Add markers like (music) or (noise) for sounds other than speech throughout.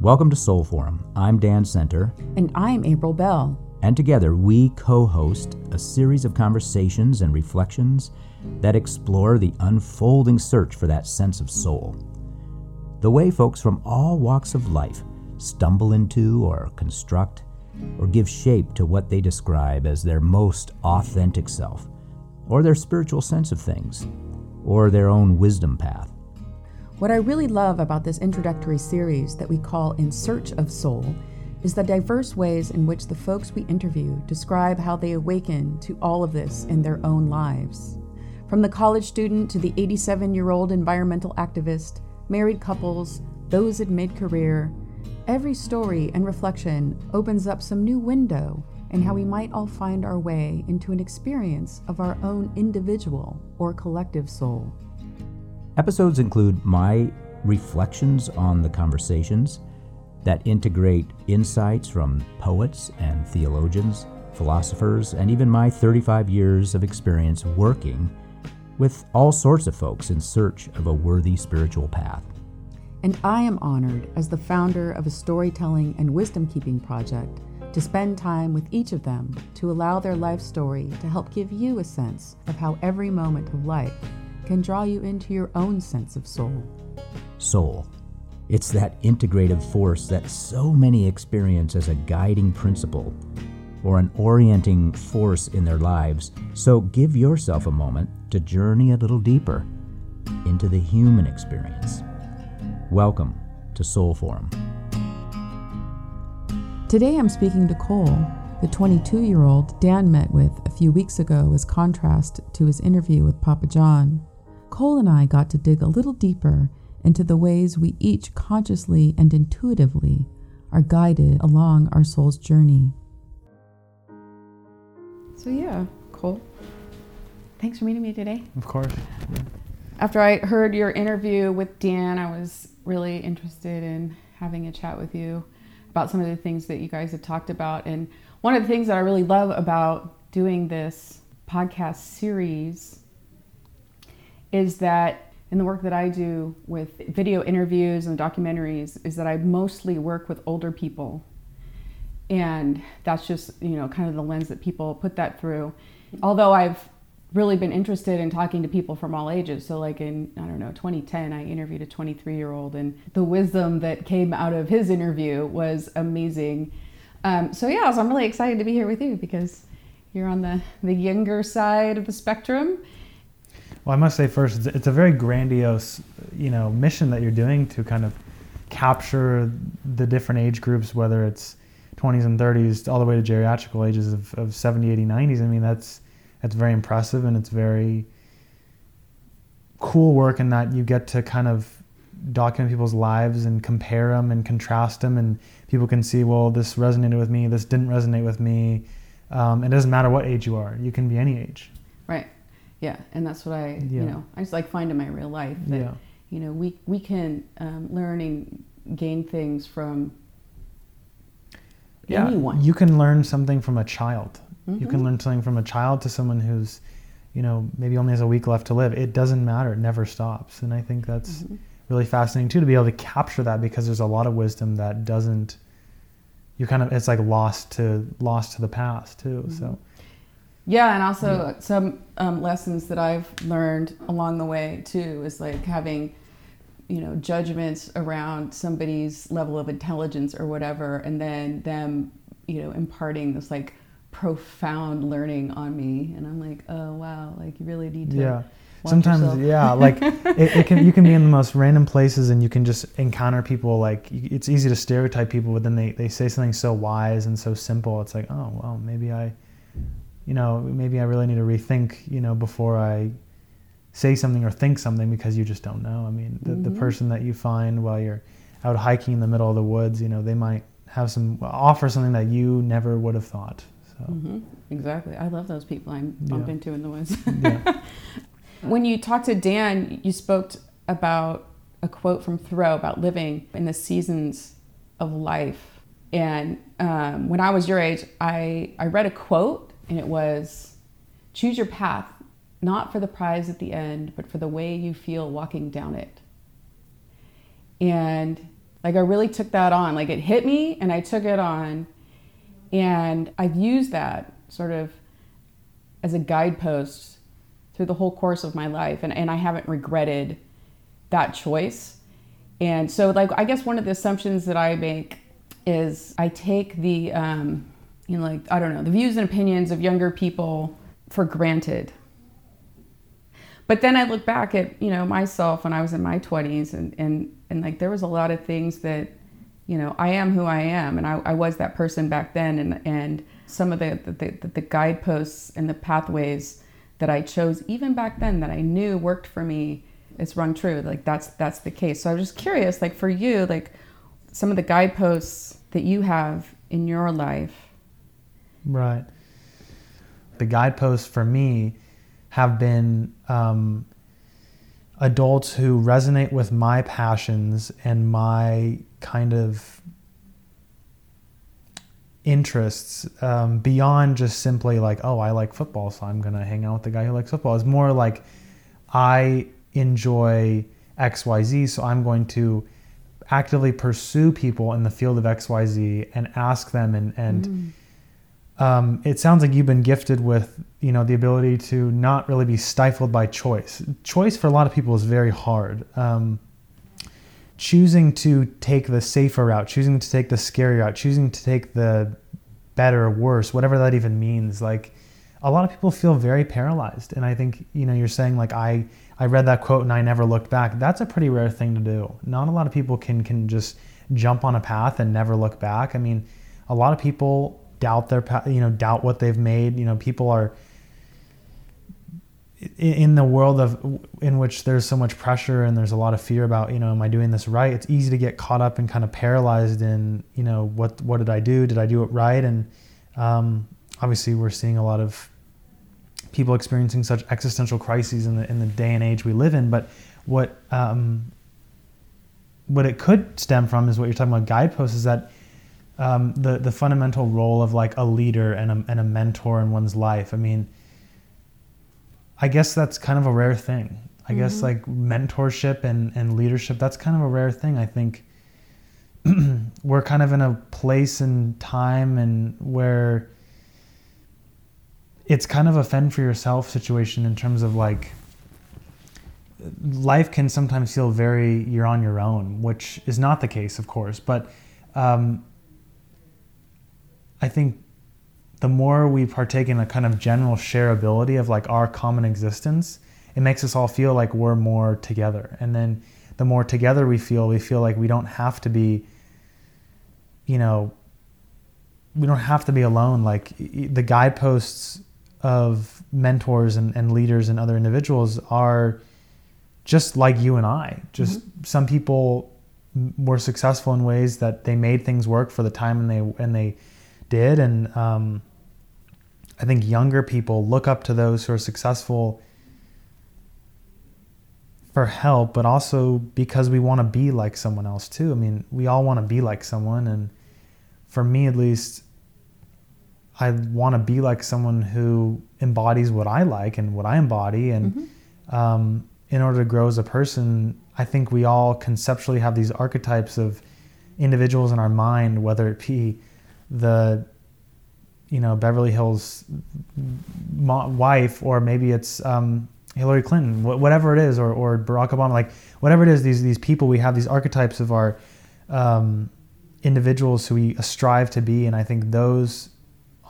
Welcome to Soul Forum. I'm Dan Center. And I'm April Bell. And together we co host a series of conversations and reflections that explore the unfolding search for that sense of soul. The way folks from all walks of life stumble into or construct or give shape to what they describe as their most authentic self, or their spiritual sense of things, or their own wisdom path. What I really love about this introductory series that we call In Search of Soul is the diverse ways in which the folks we interview describe how they awaken to all of this in their own lives. From the college student to the 87 year old environmental activist, married couples, those in mid career, every story and reflection opens up some new window in how we might all find our way into an experience of our own individual or collective soul. Episodes include my reflections on the conversations that integrate insights from poets and theologians, philosophers, and even my 35 years of experience working with all sorts of folks in search of a worthy spiritual path. And I am honored as the founder of a storytelling and wisdom keeping project to spend time with each of them to allow their life story to help give you a sense of how every moment of life can draw you into your own sense of soul. Soul. It's that integrative force that so many experience as a guiding principle or an orienting force in their lives. So give yourself a moment to journey a little deeper into the human experience. Welcome to Soul Forum. Today I'm speaking to Cole, the 22 year old Dan met with a few weeks ago as contrast to his interview with Papa John. Cole and I got to dig a little deeper into the ways we each consciously and intuitively are guided along our soul's journey. So, yeah, Cole, thanks for meeting me today. Of course. Yeah. After I heard your interview with Dan, I was really interested in having a chat with you about some of the things that you guys had talked about. And one of the things that I really love about doing this podcast series is that in the work that I do with video interviews and documentaries is that I mostly work with older people. And that's just, you know, kind of the lens that people put that through. Although I've really been interested in talking to people from all ages. So, like in, I don't know, 2010, I interviewed a 23 year old, and the wisdom that came out of his interview was amazing. Um, so, yeah, so I'm really excited to be here with you because you're on the, the younger side of the spectrum well, I must say first, it's a very grandiose, you know, mission that you're doing to kind of capture the different age groups, whether it's 20s and 30s, all the way to geriatrical ages of, of 70, 80, 90s. I mean, that's that's very impressive and it's very cool work in that you get to kind of document people's lives and compare them and contrast them, and people can see, well, this resonated with me, this didn't resonate with me. Um, it doesn't matter what age you are; you can be any age. Right. Yeah, and that's what I, yeah. you know, I just like find in my real life that, yeah. you know, we we can um, learn and gain things from yeah, anyone. You can learn something from a child. Mm-hmm. You can mm-hmm. learn something from a child to someone who's, you know, maybe only has a week left to live. It doesn't matter. It never stops. And I think that's mm-hmm. really fascinating too to be able to capture that because there's a lot of wisdom that doesn't. You kind of it's like lost to lost to the past too. Mm-hmm. So yeah, and also yeah. some um, lessons that I've learned along the way too is like having, you know, judgments around somebody's level of intelligence or whatever, and then them, you know, imparting this like profound learning on me, and I'm like, oh wow, like you really need to. Yeah. Sometimes, yourself. yeah, like (laughs) it, it, can. You can be in the most random places, and you can just encounter people. Like it's easy to stereotype people, but then they, they say something so wise and so simple. It's like, oh well, maybe I you know, maybe I really need to rethink, you know, before I say something or think something because you just don't know. I mean, the, mm-hmm. the person that you find while you're out hiking in the middle of the woods, you know, they might have some offer something that you never would have thought. So mm-hmm. exactly, I love those people I bump yeah. into in the woods. yeah. (laughs) When you talked to Dan, you spoke about a quote from Thoreau about living in the seasons of life. And um, when I was your age, I, I read a quote and it was choose your path, not for the prize at the end, but for the way you feel walking down it. And Like I really took that on. Like it hit me and I took it on. And I've used that sort of as a guidepost through the whole course of my life. And, and I haven't regretted that choice. And so, like, I guess one of the assumptions that I make is I take the, um, you know, like, I don't know, the views and opinions of younger people for granted. But then I look back at, you know, myself when I was in my 20s and, and, and like there was a lot of things that, you know, I am who I am and I, I was that person back then and, and some of the, the, the, guideposts and the pathways that I chose even back then that I knew worked for me, it's rung true. Like that's, that's the case. So I was just curious, like for you, like some of the guideposts that you have in your life. Right. The guideposts for me have been um, adults who resonate with my passions and my kind of interests um, beyond just simply like, oh, I like football, so I'm going to hang out with the guy who likes football. It's more like I enjoy XYZ, so I'm going to actively pursue people in the field of XYZ and ask them and, and mm um, it sounds like you've been gifted with you know the ability to not really be stifled by choice. Choice for a lot of people is very hard. Um, choosing to take the safer route, choosing to take the scary route, choosing to take the better or worse, whatever that even means. Like a lot of people feel very paralyzed, and I think you know you're saying like I I read that quote and I never looked back. That's a pretty rare thing to do. Not a lot of people can can just jump on a path and never look back. I mean, a lot of people doubt their you know doubt what they've made. You know people are in the world of in which there's so much pressure and there's a lot of fear about you know am I doing this right? It's easy to get caught up and kind of paralyzed in you know what what did I do? Did I do it right? And um, obviously we're seeing a lot of people experiencing such existential crises in the in the day and age we live in. But what um, what it could stem from is what you're talking about guideposts is that um, the the fundamental role of like a leader and a, and a mentor in one's life. I mean, I guess that's kind of a rare thing. I mm-hmm. guess like mentorship and, and leadership, that's kind of a rare thing. I think (clears throat) we're kind of in a place and time and where it's kind of a fend for yourself situation in terms of like life can sometimes feel very you're on your own, which is not the case, of course. But um, I think the more we partake in a kind of general shareability of like our common existence, it makes us all feel like we're more together. And then the more together we feel, we feel like we don't have to be, you know, we don't have to be alone. Like the guideposts of mentors and, and leaders and other individuals are just like you and I. Just mm-hmm. some people were successful in ways that they made things work for the time and they and they did. And um, I think younger people look up to those who are successful for help, but also because we want to be like someone else too. I mean, we all want to be like someone. And for me, at least, I want to be like someone who embodies what I like and what I embody. And mm-hmm. um, in order to grow as a person, I think we all conceptually have these archetypes of individuals in our mind, whether it be the you know Beverly Hills wife, or maybe it's um, Hillary Clinton, whatever it is, or, or Barack Obama, like whatever it is. These these people, we have these archetypes of our um, individuals who we strive to be, and I think those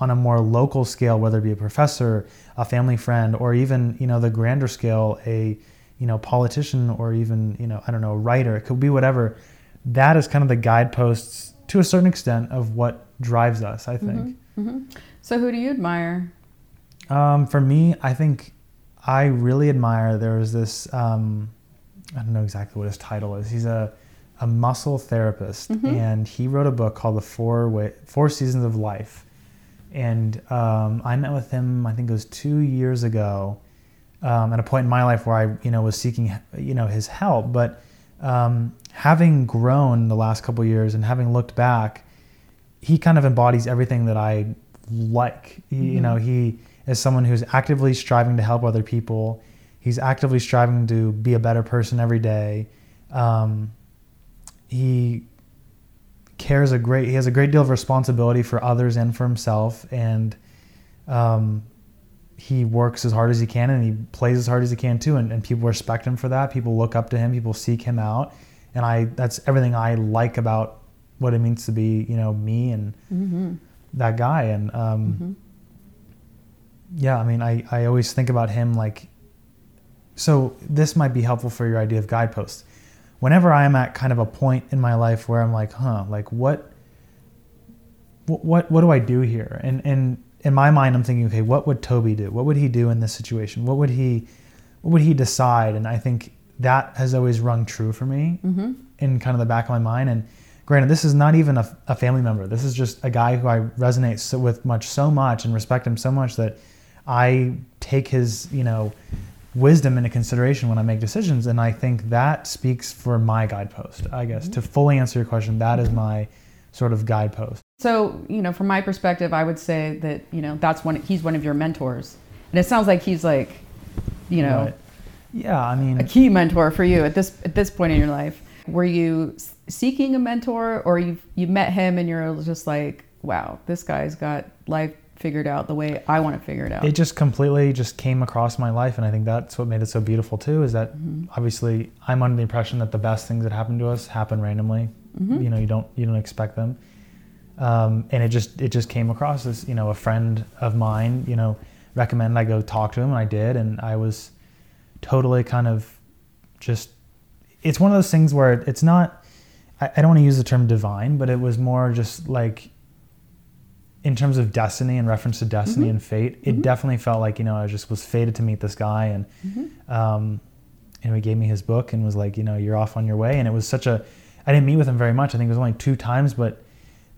on a more local scale, whether it be a professor, a family friend, or even you know the grander scale, a you know politician, or even you know I don't know writer. It could be whatever. That is kind of the guideposts to a certain extent of what drives us, I think. Mm-hmm, mm-hmm. So, who do you admire? Um, for me, I think I really admire. There was this. Um, I don't know exactly what his title is. He's a a muscle therapist, mm-hmm. and he wrote a book called The Four Way, Four Seasons of Life. And um, I met with him. I think it was two years ago, um, at a point in my life where I, you know, was seeking, you know, his help. But um, having grown the last couple years and having looked back, he kind of embodies everything that I like. He, mm-hmm. You know, he is someone who's actively striving to help other people. He's actively striving to be a better person every day. Um, he cares a great he has a great deal of responsibility for others and for himself and um, he works as hard as he can and he plays as hard as he can too and, and people respect him for that people look up to him people seek him out and i that's everything i like about what it means to be you know me and mm-hmm. that guy and um, mm-hmm. yeah i mean I, I always think about him like so this might be helpful for your idea of guideposts whenever i am at kind of a point in my life where i'm like huh like what what what, what do i do here and and in my mind, I'm thinking, okay, what would Toby do? What would he do in this situation? What would he, what would he decide? And I think that has always rung true for me mm-hmm. in kind of the back of my mind. And granted, this is not even a, a family member. This is just a guy who I resonate so, with much so much and respect him so much that I take his, you know, wisdom into consideration when I make decisions. And I think that speaks for my guidepost, I guess. Mm-hmm. To fully answer your question, that is my sort of guidepost. So, you know, from my perspective, I would say that, you know, that's one, he's one of your mentors. And it sounds like he's like, you know, right. yeah, I mean, a key mentor for you at this, at this point in your life. Were you seeking a mentor or you, you met him and you're just like, wow, this guy's got life figured out the way I want to figure it out. It just completely just came across my life, and I think that's what made it so beautiful too. Is that mm-hmm. obviously I'm under the impression that the best things that happen to us happen randomly. Mm-hmm. You know, you don't you don't expect them, um, and it just it just came across as you know a friend of mine. You know, recommended I go talk to him, and I did, and I was totally kind of just. It's one of those things where it's not. I, I don't want to use the term divine, but it was more just like in terms of destiny and reference to destiny mm-hmm. and fate, it mm-hmm. definitely felt like you know I just was fated to meet this guy, and mm-hmm. um, and he gave me his book and was like, you know, you're off on your way. And it was such a, I didn't meet with him very much. I think it was only two times, but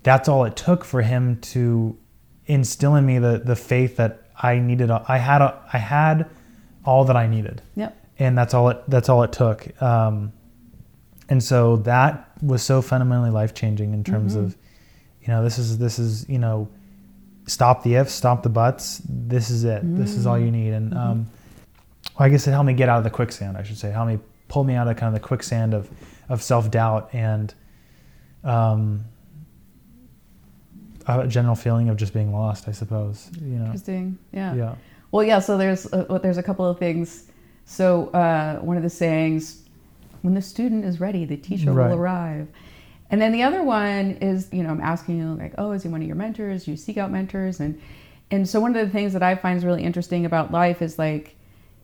that's all it took for him to instill in me the the faith that I needed. I had a, I had all that I needed. Yep. And that's all it that's all it took. Um, and so that was so fundamentally life changing in terms mm-hmm. of, you know, this is this is you know stop the ifs, stop the buts. This is it. Mm. This is all you need. And mm-hmm. um, well, I guess it helped me get out of the quicksand. I should say, help me pull me out of kind of the quicksand of of self doubt and um, a general feeling of just being lost. I suppose. You know. Interesting. Yeah. Yeah. Well, yeah. So there's uh, there's a couple of things. So uh, one of the sayings, when the student is ready, the teacher right. will arrive. And then the other one is, you know, I'm asking you like, oh, is he one of your mentors? Do you seek out mentors? And and so one of the things that I find is really interesting about life is like,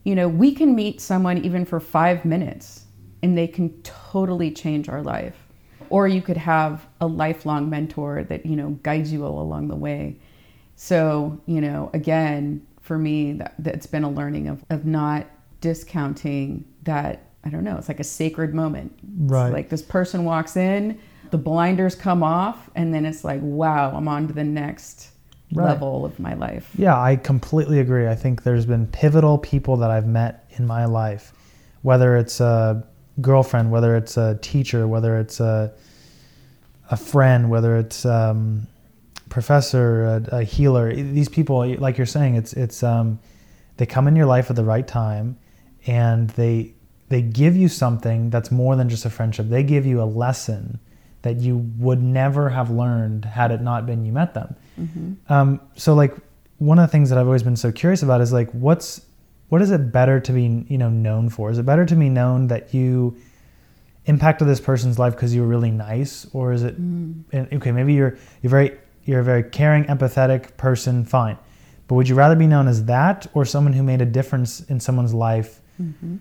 you know, we can meet someone even for five minutes and they can totally change our life. Or you could have a lifelong mentor that, you know, guides you all along the way. So, you know, again, for me, that, that's been a learning of, of not discounting that, I don't know, it's like a sacred moment. Right. It's like this person walks in, the blinders come off and then it's like wow i'm on to the next right. level of my life yeah i completely agree i think there's been pivotal people that i've met in my life whether it's a girlfriend whether it's a teacher whether it's a, a friend whether it's um, professor a, a, healer these people like you're saying it's it's um, they come in your life at the right time and they they give you something that's more than just a friendship they give you a lesson that you would never have learned had it not been you met them. Mm-hmm. Um, so like one of the things that I've always been so curious about is like what's what is it better to be you know known for? Is it better to be known that you impacted this person's life because you were really nice, or is it mm. okay? Maybe you're you're very you're a very caring, empathetic person, fine. But would you rather be known as that or someone who made a difference in someone's life mm-hmm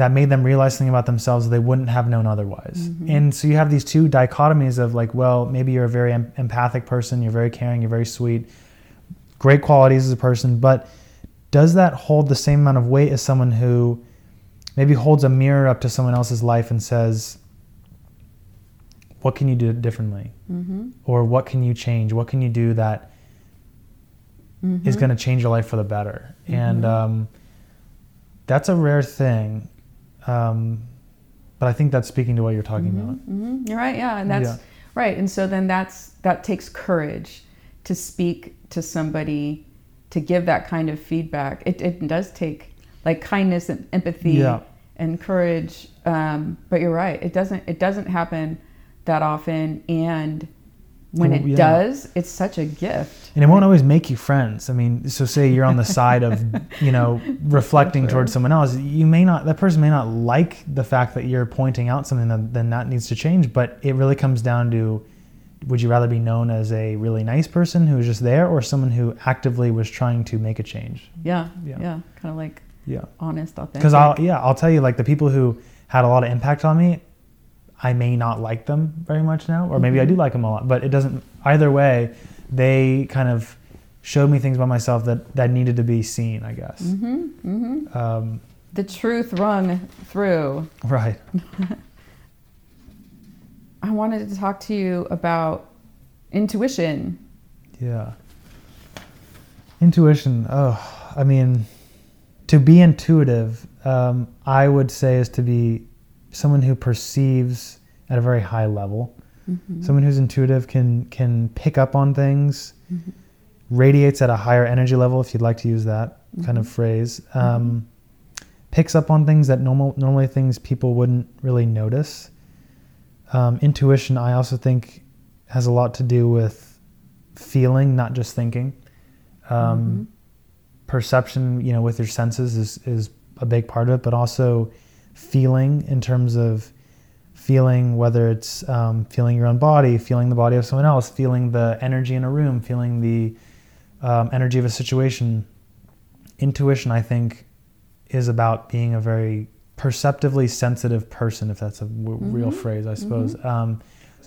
that made them realize something about themselves they wouldn't have known otherwise. Mm-hmm. And so you have these two dichotomies of like, well, maybe you're a very em- empathic person, you're very caring, you're very sweet, great qualities as a person, but does that hold the same amount of weight as someone who maybe holds a mirror up to someone else's life and says, what can you do differently? Mm-hmm. Or what can you change? What can you do that mm-hmm. is going to change your life for the better? And mm-hmm. um, that's a rare thing. Um, but I think that's speaking to what you're talking mm-hmm, about. Mm-hmm. You're right. Yeah, and that's yeah. right. And so then that's that takes courage to speak to somebody to give that kind of feedback. It, it does take like kindness and empathy yeah. and courage. Um, but you're right. It doesn't it doesn't happen that often and when it yeah. does, it's such a gift. And it won't always make you friends. I mean, so say you're on the side of, (laughs) you know, reflecting towards someone else, you may not, that person may not like the fact that you're pointing out something that then that needs to change, but it really comes down to would you rather be known as a really nice person who was just there or someone who actively was trying to make a change? Yeah. Yeah. yeah kind of like yeah. honest, authentic. Because I'll, yeah, I'll tell you, like the people who had a lot of impact on me, I may not like them very much now, or maybe mm-hmm. I do like them a lot, but it doesn't, either way, they kind of showed me things about myself that, that needed to be seen, I guess. Mm-hmm. Mm-hmm. Um, the truth rung through. Right. (laughs) I wanted to talk to you about intuition. Yeah. Intuition. Oh, I mean, to be intuitive, um, I would say is to be someone who perceives at a very high level. Mm-hmm. Someone who's intuitive can can pick up on things, mm-hmm. radiates at a higher energy level, if you'd like to use that mm-hmm. kind of phrase. Um, mm-hmm. picks up on things that normal normally things people wouldn't really notice. Um, intuition, I also think, has a lot to do with feeling, not just thinking. Um, mm-hmm. perception, you know, with your senses is is a big part of it, but also feeling in terms of feeling whether it's um, feeling your own body, feeling the body of someone else, feeling the energy in a room, feeling the um, energy of a situation. Intuition, I think, is about being a very perceptively sensitive person, if that's a w- mm-hmm. real phrase, I suppose. Mm-hmm. Um,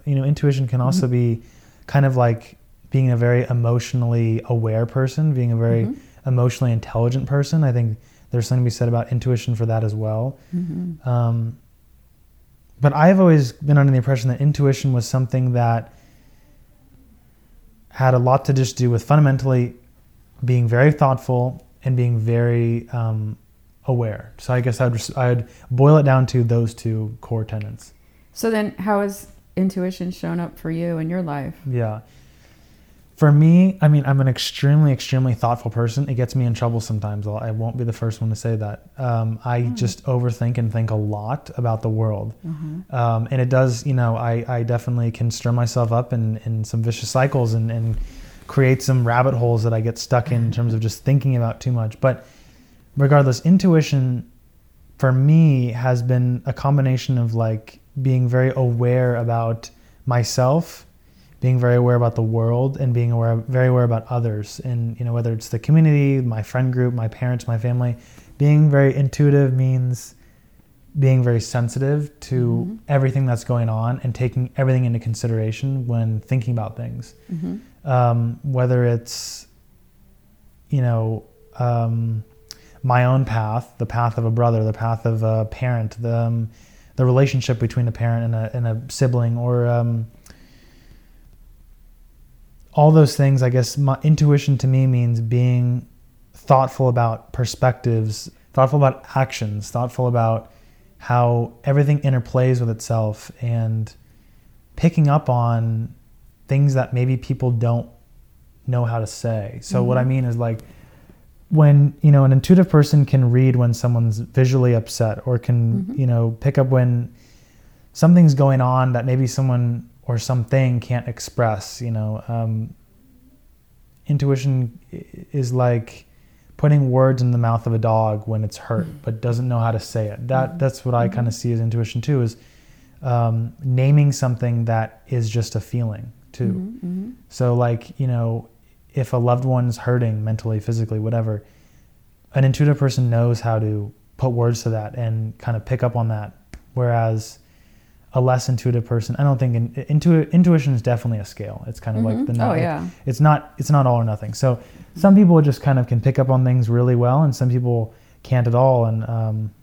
you know, intuition can also mm-hmm. be kind of like being a very emotionally aware person, being a very mm-hmm. emotionally intelligent person. I think there's something to be said about intuition for that as well. Mm-hmm. Um, but I've always been under the impression that intuition was something that had a lot to just do with fundamentally being very thoughtful and being very um, aware. So I guess I'd, I'd boil it down to those two core tenets. So then, how has intuition shown up for you in your life? Yeah for me, I mean, I'm an extremely, extremely thoughtful person. It gets me in trouble sometimes. I won't be the first one to say that. Um, I mm. just overthink and think a lot about the world. Mm-hmm. Um, and it does, you know, I, I definitely can stir myself up in, in some vicious cycles and, and create some rabbit holes that I get stuck in in terms of just thinking about too much. But regardless, intuition for me has been a combination of like being very aware about myself being very aware about the world and being aware very aware about others and you know whether it's the community my friend group my parents my family being very intuitive means being very sensitive to mm-hmm. everything that's going on and taking everything into consideration when thinking about things mm-hmm. um, whether it's you know um, my own path the path of a brother the path of a parent the, um, the relationship between a parent and a, and a sibling or um, all those things, I guess my intuition to me means being thoughtful about perspectives, thoughtful about actions, thoughtful about how everything interplays with itself and picking up on things that maybe people don't know how to say. So mm-hmm. what I mm-hmm. mean is like when, you know, an intuitive person can read when someone's visually upset or can, mm-hmm. you know, pick up when something's going on that maybe someone or something can't express. You know, um, intuition is like putting words in the mouth of a dog when it's hurt mm-hmm. but doesn't know how to say it. That mm-hmm. that's what I kind of mm-hmm. see as intuition too. Is um, naming something that is just a feeling too. Mm-hmm, mm-hmm. So like you know, if a loved one's hurting mentally, physically, whatever, an intuitive person knows how to put words to that and kind of pick up on that. Whereas a less intuitive person. I don't think in, intu- intuition is definitely a scale. It's kind of mm-hmm. like the not, oh yeah. It's not it's not all or nothing. So some people just kind of can pick up on things really well, and some people can't at all. And um,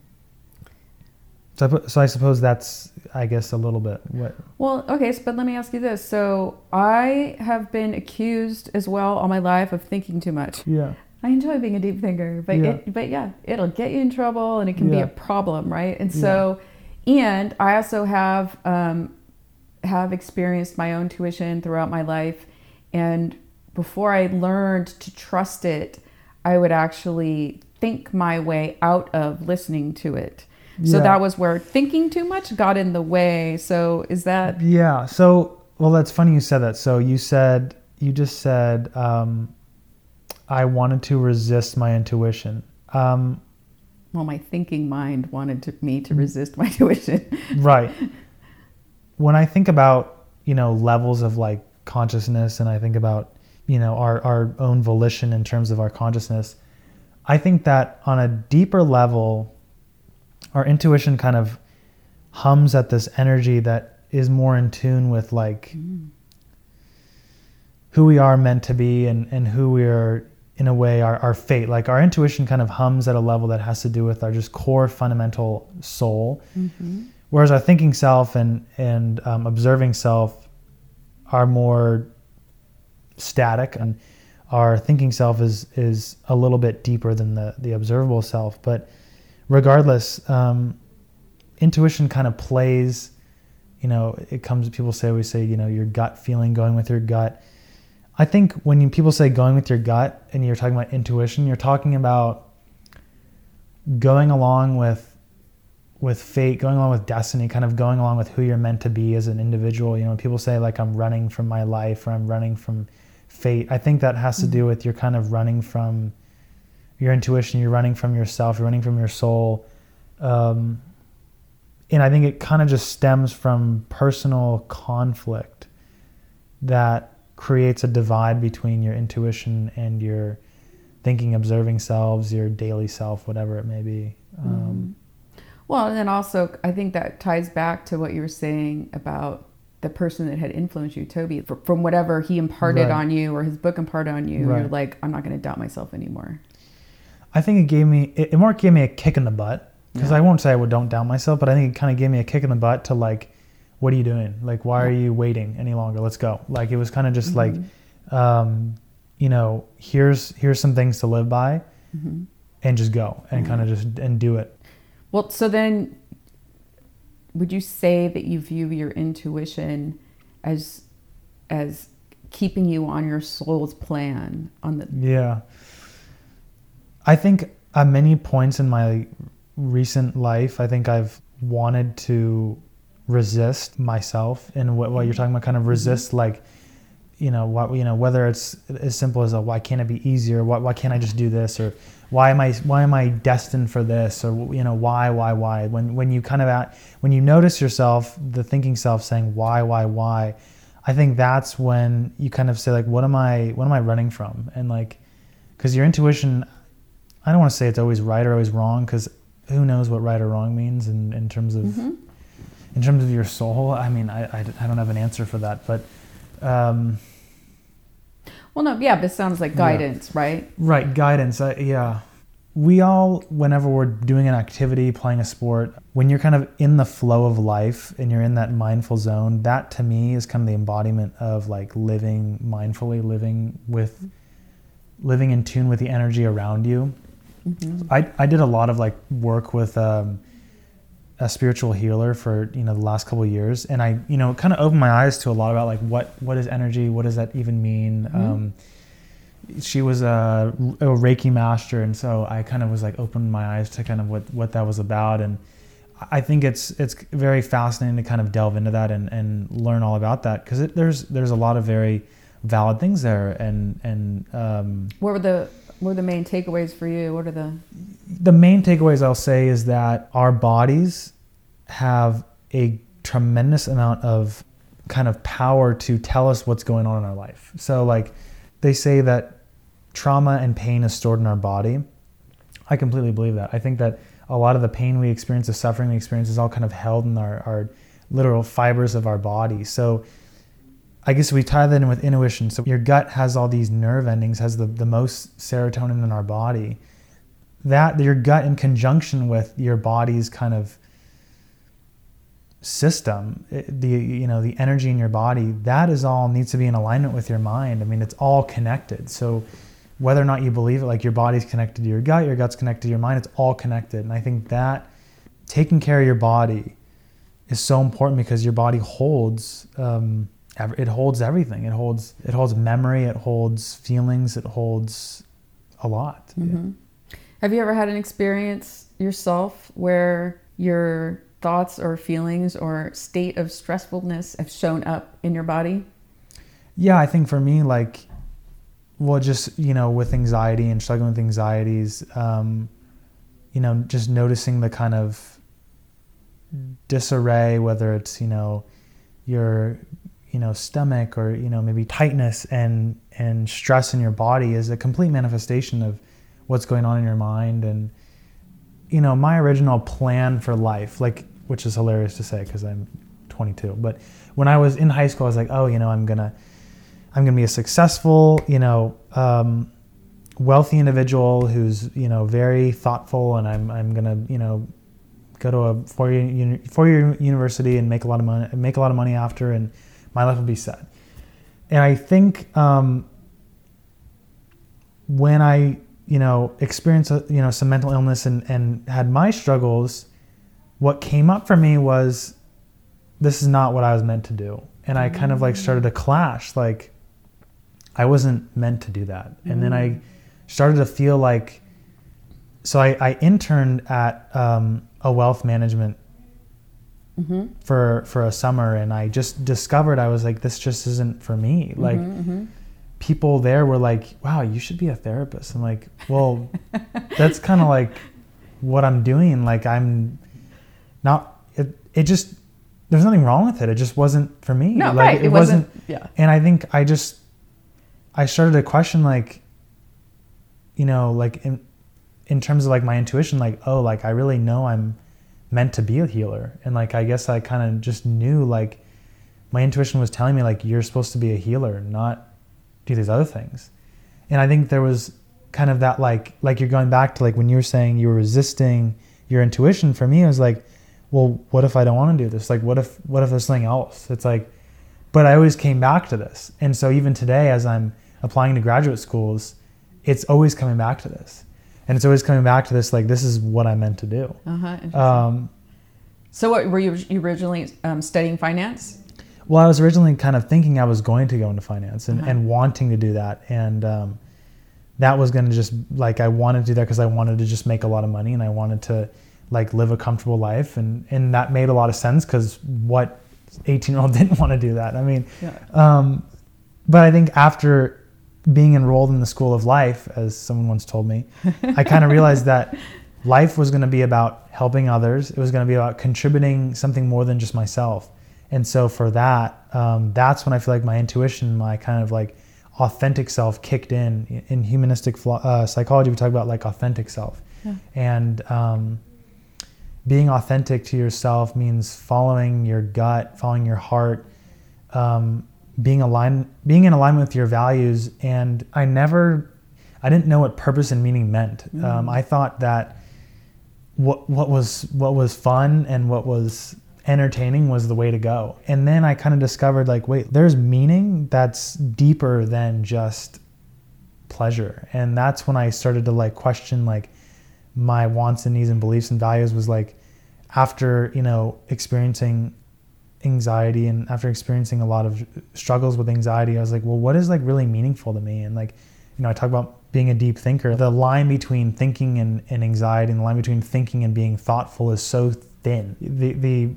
so so I suppose that's I guess a little bit what. Well, okay, so, but let me ask you this. So I have been accused as well all my life of thinking too much. Yeah. I enjoy being a deep thinker, but yeah. it, but yeah, it'll get you in trouble and it can yeah. be a problem, right? And so. Yeah and I also have um, have experienced my own tuition throughout my life, and before I learned to trust it, I would actually think my way out of listening to it. So Yeah. that was where thinking too much got in the way. So is that Yeah. So, well, that's funny you said that. So you said you just said um, I wanted to resist my intuition. Um, well, my thinking mind wanted to, me to mm. resist my (laughs) tuition. right. When I think about you know levels of like consciousness, and I think about you know our our own volition in terms of our consciousness, I think that on a deeper level, our intuition kind of hums at this energy that is more in tune with like mm. who we are meant to be and, and who we are in a way our, our fate. Like our intuition kind of hums at a level that has to do with our just core fundamental soul. Whereas our thinking self and and um, observing self are more static and our thinking self is is a little bit deeper than the the observable self. But regardless um, intuition kind of plays you know it comes people say we say you know your gut feeling going with your gut i think when you, people say going with your gut and you're talking about intuition you're talking about going along with with fate going along with destiny kind of going along with who you're meant to be as an individual. You know people say like i'm running from my life or i'm running from fate i think that has to do with you're kind of running from your intuition you're running from yourself you're running from your soul. Um, and I think it kind of just stems from personal conflict that creates a divide between your intuition and your thinking, observing selves, your daily self, whatever it may be. Um, Well, and then also, I think that ties back to what you were saying about the person that had influenced you, Toby, fr- from whatever he imparted Right. on you or his book imparted on you. You're like, I'm not going to doubt myself anymore. I think it gave me, it, it more gave me a kick in the butt because Yeah. I won't say I would don't doubt myself, but I think it kind of gave me a kick in the butt to like, what are you doing? Like, why are you waiting any longer? Let's go. Like, it was kind of just like, mm-hmm. um, you know, here's here's some things to live by, mm-hmm. and just go and kind of mm-hmm. just and do it. Well, so then would you say that you view your intuition as as keeping you on your soul's plan on the Yeah. I think at many points in my recent life, I think I've wanted to resist myself and what, what you're talking about, kind of mm-hmm. resist like, you know, what, you know, whether it's as simple as a, why can't it be easier? Why, why can't I just do this? Or why am I, why am I destined for this? Or, you know, why, why, why? When, when you kind of, at, when you notice yourself, the thinking self saying, why, why, why? I think that's when you kind of say like, what am I, what am I running from? And like, because your intuition, I don't want to say it's always right or always wrong, because who knows what right or wrong means in, in terms of, mm-hmm. In terms of your soul. I mean, I, I, I don't have an answer for that, but, um, Well, no, yeah, this sounds like guidance, right? Right, guidance. Uh, yeah. We all, whenever we're doing an activity, playing a sport, when you're kind of in the flow of life and you're in that mindful zone, that to me is kind of the embodiment of like living mindfully, living with, living in tune with the energy around you. I, I did a lot of like work with um, a spiritual healer for you know the last couple of years, and I you know kind of opened my eyes to a lot about like what what is energy, what does that even mean. Um, she was a, a Reiki master, and so I kind of was like opened my eyes to kind of what what that was about, and I think it's it's very fascinating to kind of delve into that and, and learn all about that. Because there's there's a lot of very valid things there, and and um, What were the what are the main takeaways for you? What are the the main takeaways I'll say is that our bodies have a tremendous amount of kind of power to tell us what's going on in our life. So like they say that trauma and pain is stored in our body. I completely believe that. I think that a lot of the pain we experience, the suffering we experience is all kind of held in our, our literal fibers of our body. So I guess we tie that in with intuition. So your gut has all these nerve endings, has the, the most serotonin in our body. That your gut in conjunction with your body's kind of system, the you know the energy in your body, that is all needs to be in alignment with your mind. I mean, it's all connected. So whether or not you believe it, like your body's connected to your gut, your gut's connected to your mind, it's all connected. And I think that taking care of your body is so important because your body holds um, it holds everything. It holds it holds memory. It holds feelings. It holds a lot. Have you ever had an experience yourself where your thoughts or feelings or state of stressfulness have shown up in your body? Yeah, I think for me, like, well, just, you know, with anxiety and struggling with anxieties, um, you know, just noticing the kind of disarray, whether it's, you know, your, you know, stomach or, you know, maybe tightness and, and stress in your body is a complete manifestation of what's going on in your mind. And, you know, my original plan for life, like, which is hilarious to say because I'm 22, but when I was in high school, I was like, oh, you know, I'm gonna, I'm gonna be a successful, you know, um, wealthy individual who's you know very thoughtful, and I'm I'm gonna you know go to a four year four year university and make a lot of money make a lot of money after, and my life will be set. And I think um, when I you know experienced you know some mental illness and and had my struggles, what came up for me was this is not what I was meant to do, and I kind of like started to clash like. I wasn't meant to do that. And then I started to feel like so I, I interned at um, a wealth management mm-hmm. for for a summer and I just discovered I was like this just isn't for me mm-hmm, like mm-hmm. people there were like wow you should be a therapist I'm like well that's (laughs) kind of like what I'm doing like I'm not it, it just there's nothing wrong with it it just wasn't for me no, like right. it, it wasn't, wasn't yeah and I think I just I started to question like you know, like in, in terms of like my intuition, like, oh, like I really know I'm meant to be a healer. And like, I guess I kind of just knew like my intuition was telling me like, you're supposed to be a healer, not do these other things. And I think there was kind of that like, like you're going back to like when you were saying you were resisting your intuition for me, it was like, well, what if I don't want to do this? Like, what if, what if there's something else? It's like, but I always came back to this. And so even today, as I'm applying to graduate schools, it's always coming back to this and it's always coming back to this like this is what i'm meant to do. Uh-huh, um, so what were you originally um, studying finance? Well i was originally kind of thinking i was going to go into finance and, uh-huh. and wanting to do that. And um, that was going to just like i wanted to do that because i wanted to just make a lot of money and i wanted to like live a comfortable life. And and that made a lot of sense because what 18 year old (laughs) didn't want to do that. I mean yeah. Um, but i think after being enrolled in the school of life, as someone once told me, (laughs) I kind of realized that life was going to be about helping others. It was going to be about contributing something more than just myself. And so for that, um, that's when I feel like my intuition, my kind of like authentic self kicked in. In humanistic uh, psychology, we talk about like authentic self. Yeah. And um, being authentic to yourself means following your gut, following your heart, um, being aligned being in alignment with your values and i never i didn't know what purpose and meaning meant. Mm. Um, i thought that what what was what was fun and what was entertaining was the way to go. And then i kind of discovered like wait there's meaning that's deeper than just pleasure. And that's when i started to like question like my wants and needs and beliefs and values was like after you know experiencing anxiety and after experiencing a lot of struggles with anxiety i was like well what is like really meaningful to me? And like you know i talk about being a deep thinker. The line between thinking and, and anxiety and the line between thinking and being thoughtful is so thin. The the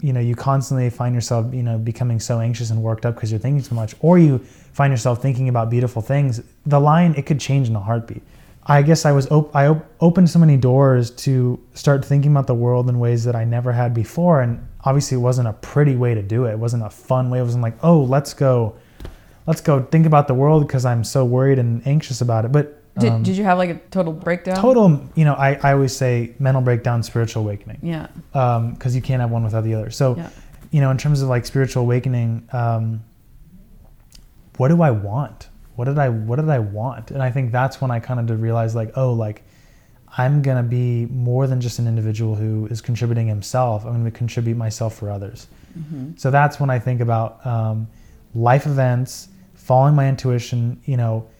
you know you constantly find yourself you know becoming so anxious and worked up because you're thinking too much or you find yourself thinking about beautiful things. The line it could change in a heartbeat. I guess I was op- I op- opened so many doors to start thinking about the world in ways that I never had before, and obviously it wasn't a pretty way to do it. It wasn't a fun way. It wasn't like, oh, let's go, let's go think about the world because I'm so worried and anxious about it. But um, did, did you have like a total breakdown? Total, you know, I, I always say mental breakdown, spiritual awakening. Yeah. Because um, you can't have one without the other. So, yeah. you know, in terms of like spiritual awakening, um, what do I want? what did I what did I want? And I think that's when I kind of did realize like, oh, like I'm gonna be more than just an individual who is contributing himself. I'm gonna contribute myself for others. Mm-hmm. So that's when I think about um, life events, following my intuition. You know,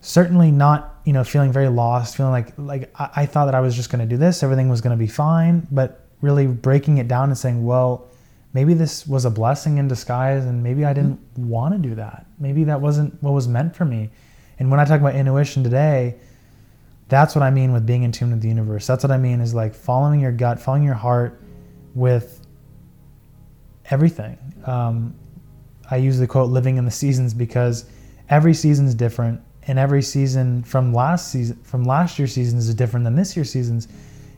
certainly not you know feeling very lost, feeling like like I, I thought that I was just gonna do this, everything was gonna be fine, but really breaking it down and saying, well, maybe this was a blessing in disguise and maybe I didn't mm-hmm. want to do that. Maybe that wasn't what was meant for me. And when I talk about intuition today, that's what I mean with being in tune with the universe. That's what I mean is like following your gut, following your heart with everything. Um, I use the quote "living in the seasons" because every season is different, and every season from last season, from last year's seasons, is different than this year's seasons.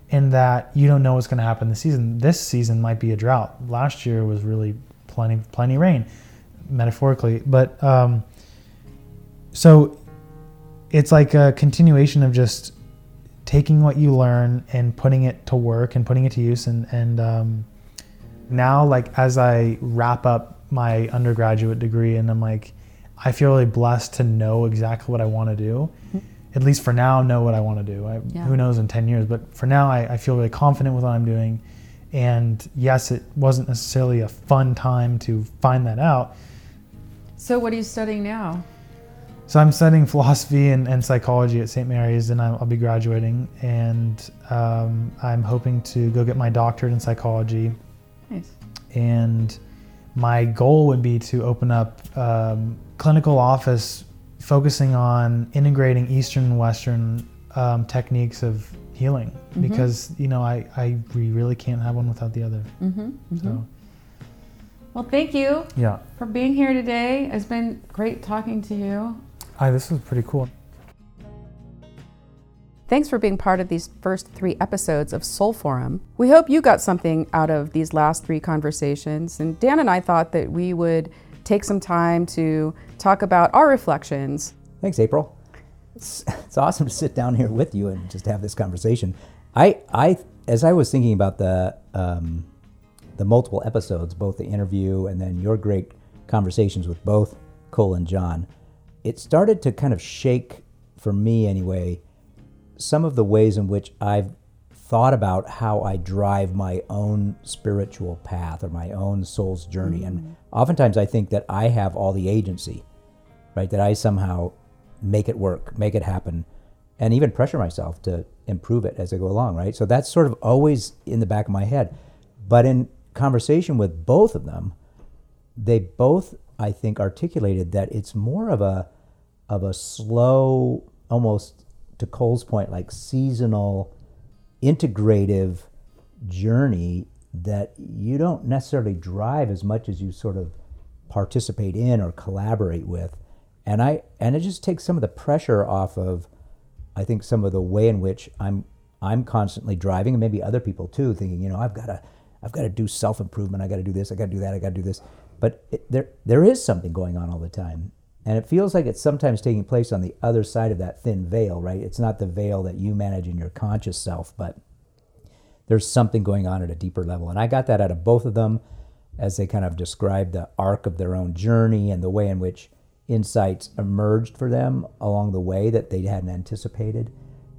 In that you don't know what's going to happen this season. This season might be a drought. Last year was really plenty, plenty rain, metaphorically. But um, so it's like a continuation of just taking what you learn and putting it to work and putting it to use. And and um, now like as I wrap up my undergraduate degree and I'm like I feel really blessed to know exactly what I want to do. Mm-hmm. at least for now know what I want to do. I, yeah. who knows in 10 years but for now I, I feel really confident with what I'm doing. And yes it wasn't necessarily a fun time to find that out. So what are you studying now so I'm studying philosophy and, and psychology at St. Mary's, and I'll, I'll be graduating. And um, I'm hoping to go get my doctorate in psychology. Nice. And my goal would be to open up um, clinical office focusing on integrating Eastern and Western um, techniques of healing mm-hmm. because you know I, I we really can't have one without the other. Mm-hmm. Mm-hmm. So. Well, thank you. Yeah. For being here today. It's been great talking to you. Hi, this is pretty cool. Thanks for being part of these first three episodes of Soul Forum. We hope you got something out of these last three conversations. And Dan and I thought that we would take some time to talk about our reflections. Thanks, April. It's, it's awesome to sit down here with you and just have this conversation. I, I, as I was thinking about the um, the multiple episodes, both the interview and then your great conversations with both Cole and John, it started to kind of shake, for me anyway, some of the ways in which I've thought about how I drive my own spiritual path or my own soul's journey. Mm-hmm. And oftentimes I think that I have all the agency, right? That I somehow make it work, make it happen, and even pressure myself to improve it as I go along, right? So that's sort of always in the back of my head. But in conversation with both of them, they both I think, articulated that it's more of a of a slow, almost to Cole's point, like seasonal, integrative journey that you don't necessarily drive as much as you sort of participate in or collaborate with. And I and it just takes some of the pressure off of I think some of the way in which I'm I'm constantly driving and maybe other people too thinking, you know, I've got to I've got to do self improvement. I got to do this. I got to do that. I got to do this. But it, there, there is something going on all the time. And it feels like it's sometimes taking place on the other side of that thin veil, right? It's not the veil that you manage in your conscious self, but there's something going on at a deeper level. And I got that out of both of them as they kind of described the arc of their own journey and the way in which insights emerged for them along the way that they hadn't anticipated.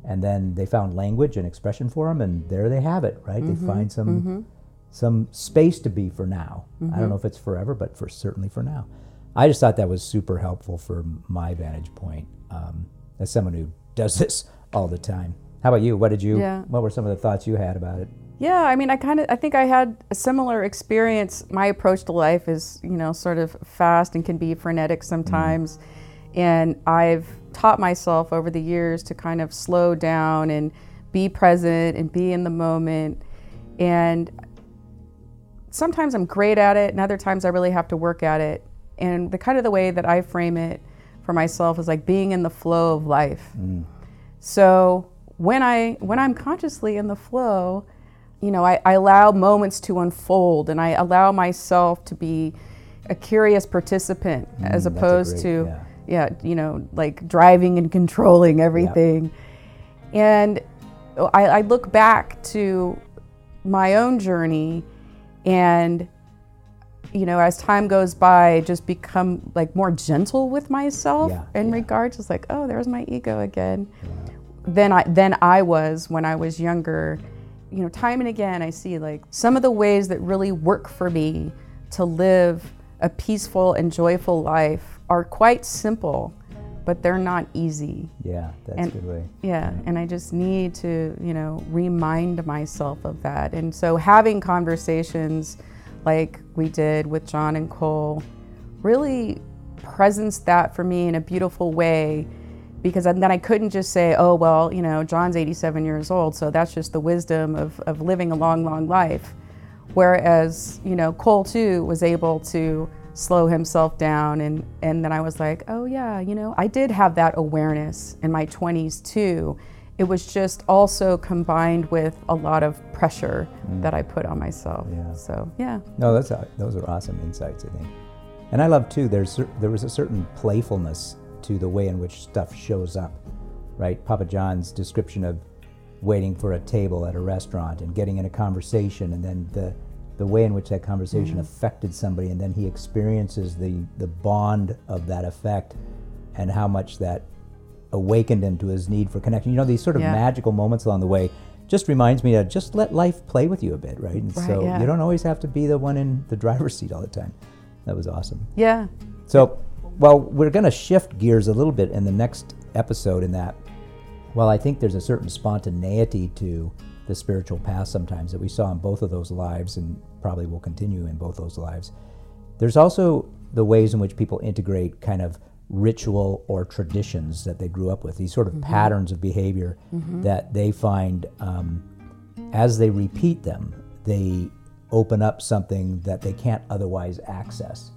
And then they found language and expression for them, and there they have it, right? Mm-hmm. They find some. Mm-hmm some space to be for now. Mm-hmm. I don't mm-hmm. know if it's forever, but for certainly for now. I just thought that was super helpful for my vantage point um, as someone who does (laughs) this all the time. How about you? What did you? Yeah. What were some of the thoughts you had about it? Yeah, I mean, I kind of, I think I had a similar experience. My approach to life is, you know, sort of fast and can be frenetic sometimes, mm. and I've taught myself over the years to kind of slow down and be present and be in the moment. And sometimes I'm great at it, and other times I really have to work at it. And the kind of the way that I frame it for myself is like being in the flow of life. Mm. So when I when I'm consciously in the flow, you know, I, I allow moments to unfold, and I allow myself to be a curious participant mm, as opposed great, to yeah. yeah. you know, like driving and controlling everything. And I, I look back to my own journey and you know as time goes by just become like more gentle with myself yeah, in yeah. regards just like oh there's my ego again yeah. than i than i was when i was younger you know time and again i see like some of the ways that really work for me to live a peaceful and joyful life are quite simple but they're not easy. Yeah, that's and, a good way. Yeah, yeah, and I just need to, you know, remind myself of that. And so having conversations like we did with John and Cole really presents that for me in a beautiful way because then I couldn't just say, oh, well, you know, John's 87 years old, so that's just the wisdom of, of living a long, long life. Whereas, you know, Cole too was able to slow himself down. And, and then I was like, oh, yeah, you know, I did have that awareness in my 20s too. It was just also combined with a lot of pressure mm. that I put on myself. Yeah. So, yeah. No, that's a, those are awesome insights, I think. And I love too, there's, there was a certain playfulness to the way in which stuff shows up, right? Papa John's description of waiting for a table at a restaurant and getting in a conversation and then the the way in which that conversation mm-hmm. affected somebody and then he experiences the the bond of that effect and how much that awakened him to his need for connection you know these sort of yeah. magical moments along the way just reminds me to just let life play with you a bit right and right, so yeah. you don't always have to be the one in the driver's seat all the time that was awesome yeah so well we're going to shift gears a little bit in the next episode in that well i think there's a certain spontaneity to the spiritual path sometimes that we saw in both of those lives and probably will continue in both those lives. There's also the ways in which people integrate kind of ritual or traditions that they grew up with, these sort of mm-hmm. patterns of behavior mm-hmm. that they find um, as they repeat them, they open up something that they can't otherwise access.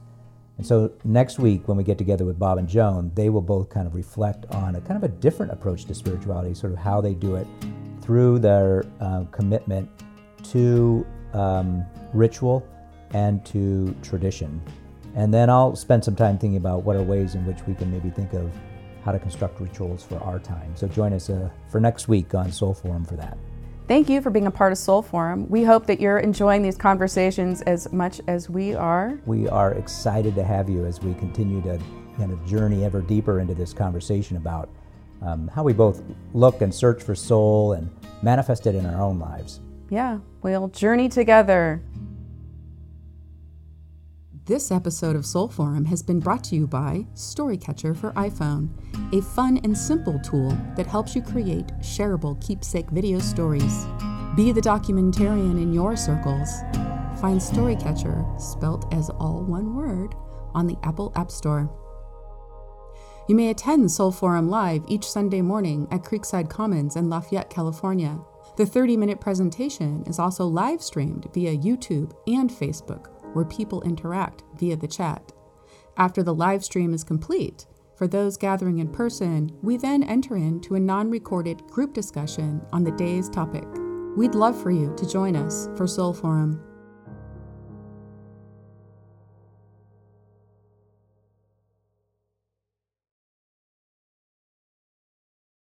And so next week, when we get together with Bob and Joan, they will both kind of reflect on a kind of a different approach to spirituality, sort of how they do it through their uh, commitment to um, ritual and to tradition. And then I'll spend some time thinking about what are ways in which we can maybe think of how to construct rituals for our time. So join us uh, for next week on Soul Forum for that. Thank you for being a part of Soul Forum. We hope that you're enjoying these conversations as much as we are. We are excited to have you as we continue to kind of journey ever deeper into this conversation about um, how we both look and search for soul and manifest it in our own lives. Yeah, we'll journey together. This episode of Soul Forum has been brought to you by Storycatcher for iPhone, a fun and simple tool that helps you create shareable keepsake video stories. Be the documentarian in your circles. Find Storycatcher, spelt as all one word, on the Apple App Store. You may attend Soul Forum Live each Sunday morning at Creekside Commons in Lafayette, California. The 30 minute presentation is also live streamed via YouTube and Facebook, where people interact via the chat. After the live stream is complete, for those gathering in person, we then enter into a non recorded group discussion on the day's topic. We'd love for you to join us for Soul Forum.